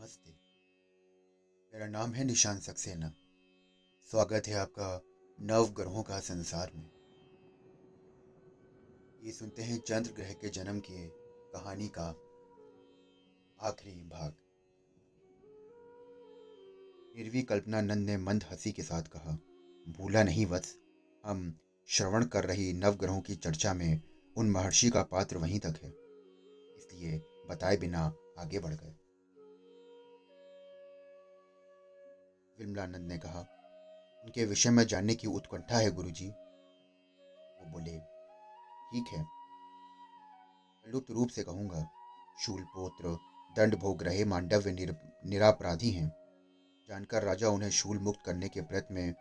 नमस्ते। मेरा नाम है निशान सक्सेना। स्वागत है आपका नव ग्रहों का संसार में। ये सुनते हैं चंद्र ग्रह के जन्म की कहानी का आखिरी भाग। निर्वी कल्पनानंद ने मंद हँसी के साथ कहा, भूला नहीं वत्स, हम श्रवण कर रही नवग्रहों की चर्चा में उन महर्षि का पात्र वहीं तक है। इसलिए बताए बिना आगे बढ़ गए। विमलानंद ने कहा उनके विषय में जानने की उत्कंठा है गुरुजी। वो बोले ठीक है। लुप्त रूप से कहूँगा शूलपोत्र दंड भोग रहे मांडव्य निर, निरापराधी हैं। जानकर राजा उन्हें शूल मुक्त करने के प्रयत्न में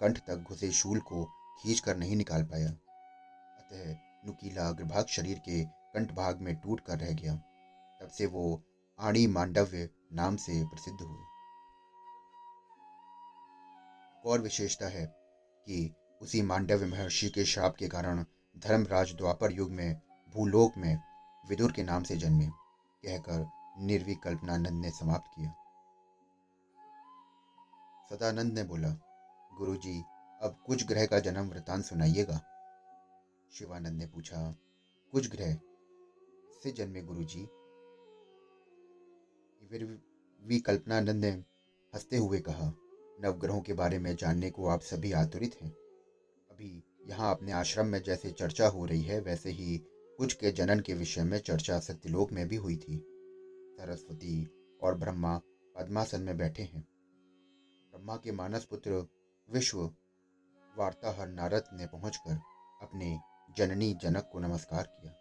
कंठ तक घुसे शूल को खींच कर नहीं निकाल पाया। अतः नुकीला अग्रभाग शरीर के कंठ भाग में टूट कर रह गया। तब से वो आणी मांडव्य नाम से प्रसिद्ध हुए। और विशेषता है कि उसी मांडव्य महर्षि के श्राप के कारण धर्मराज द्वापर युग में, भूलोक में विदुर के नाम से जन्मे, कहकर निर्विकल्पनानंद ने समाप्त किया। सदानंद ने बोला, गुरुजी, अब कुछ ग्रह का जन्म वृतांत सुनाइएगा। शिवानंद ने पूछा, कुछ ग्रह? से जन्मे गुरुजी। विकल्पनानंद ने हँसते हुए कहा नवग्रहों के बारे में जानने को आप सभी आतुरित हैं। अभी यहाँ अपने आश्रम में जैसे चर्चा हो रही है, वैसे ही कुछ के जनन के विषय में चर्चा सत्यलोक में भी हुई थी। सरस्वती और ब्रह्मा पद्मासन में बैठे हैं। ब्रह्मा के मानस पुत्र विश्व वार्ताहर नारद ने पहुंचकर अपने जननी जनक को नमस्कार किया।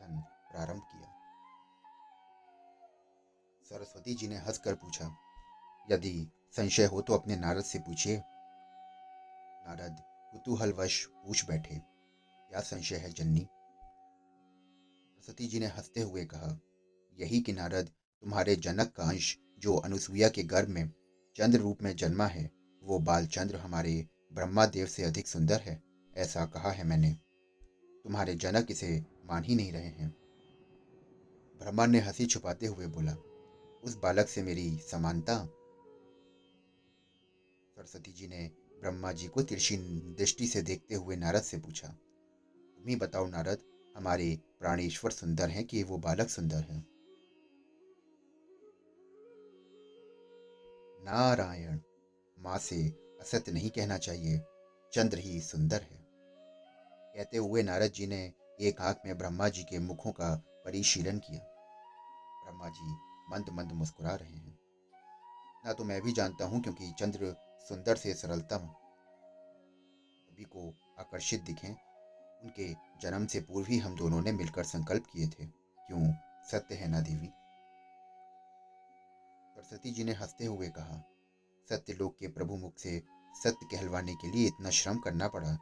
धन प्रारंभ किया। सरस्वती जी ने हंसकर पूछा, यदि संशय हो तो अपने नारद से पूछिए। नारद कुतूहलवश पूछ बैठे। क्या संशय है जन्नी? सरस्वती जी ने हँसते हुए कहा, यही कि नारद, तुम्हारे जनक का अंश जो अनुसुईया के गर्भ में चंद्र रूप में जन्मा है, वो बालचंद्र हमारे ब्रह्मा देव से अधिक सुंदर है, ऐसा कहा है मैंने। तुम्हारे जनक इसे मान ही नहीं रहे हैं। ब्रह्मा ने हँसी छुपाते हुए बोला, उस बालक से मेरी समानता सरस्वती जी ने ब्रह्मा जी को तिरछी दृष्टि से देखते हुए नारद से पूछा तुम ही बताओ नारद, हमारे प्राणेश्वर सुंदर हैं कि वो बालक सुंदर है? नारायण, माँ से असत्य नहीं कहना चाहिए, चंद्र ही सुंदर है। कहते हुए नारद जी ने एक आँख में ब्रह्मा जी के मुखों का परिशीलन किया। ब्रह्मा जी मंद मंद मुस्कुरा रहे हैं। ना तो मैं भी जानता हूँ, क्योंकि चंद्र सुंदर से सरलतम सभी को आकर्षित दिखें। उनके जन्म से पूर्व ही हम दोनों ने मिलकर संकल्प किए थे। क्यों? सत्य है ना देवी? सरस्वती जी ने हँसते हुए कहा, सत्य सत्यलोक के प्रभु मुख से सत्य कहलवाने के लिए इतना श्रम करना पड़ा।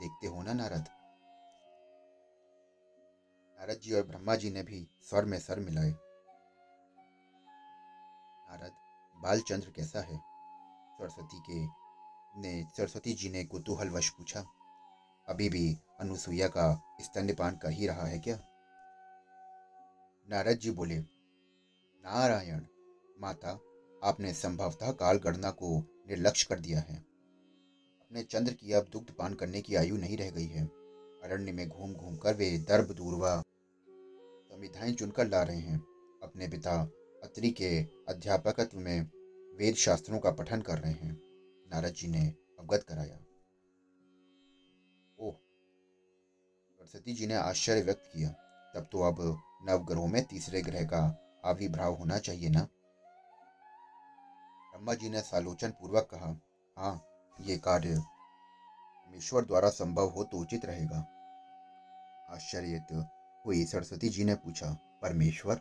देखते हो ना नारद? नारद जी और ब्रह्मा जी ने भी स्वर में सर मिलाए। नारद, बालचंद्र कैसा है? सरस्वती के ने, सरस्वती जी ने कुतूहलवश पूछा, अभी भी अनुसुईया का स्तन्यपान कर ही रहा है क्या? नारद जी बोले, नारायण, माता, आपने संभवतः काल गणना को निर्लक्ष्य कर दिया है। अपने चंद्र की अब दुग्ध पान करने की आयु नहीं रह गई है। अरण्य में घूम घूम कर वे दर्भ दूरवा संविधाएँ चुनकर ला रहे हैं। अपने पिता अत्रि के अध्यापकत्व में वेद शास्त्रों का पठन कर रहे हैं। नारद जी ने अवगत कराया। ओह! सरस्वती जी ने आश्चर्य व्यक्त किया। तब तो अब नवग्रहों में तीसरे ग्रह का आविर्भाव होना चाहिए ना? ब्रह्मा जी ने सालोचन पूर्वक कहा हाँ ये कार्य परमेश्वर द्वारा संभव हो तो उचित रहेगा। आश्चर्य हुई सरस्वती जी ने पूछा, परमेश्वर?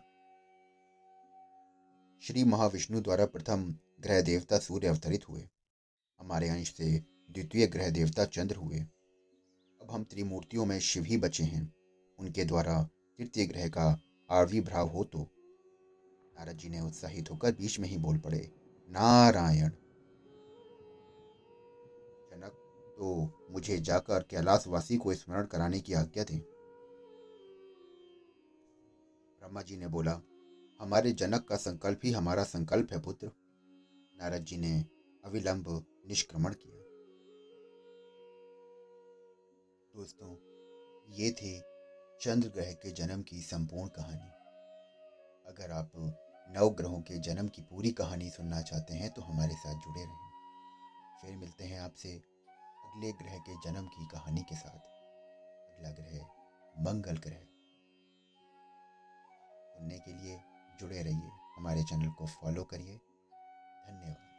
श्री महाविष्णु द्वारा प्रथम ग्रह देवता सूर्य अवतरित हुए। हमारे अंश से द्वितीय ग्रह देवता चंद्र हुए। अब हम त्रिमूर्तियों में शिव ही बचे हैं। उनके द्वारा तृतीय ग्रह का आविर्भाव हो तो। नारद जी ने उत्साहित होकर बीच में ही बोल पड़े, नारायण! जनक तो मुझे जाकर कैलाशवासी को स्मरण कराने की आज्ञा थी ब्रह्मा जी ने बोला, हमारे जनक का संकल्प ही हमारा संकल्प है, पुत्र। नारद जी ने अविलंब निष्क्रमण किया। दोस्तों, ये थे चंद्र ग्रह के जन्म की संपूर्ण कहानी। अगर आप नव ग्रहों के जन्म की पूरी कहानी सुनना चाहते हैं तो हमारे साथ जुड़े रहें। फिर मिलते हैं आपसे अगले ग्रह के जन्म की कहानी के साथ। अगला ग्रह मंगल ग्रह। सुनने के लिए जुड़े रहिए। हमारे चैनल को फॉलो करिए। धन्यवाद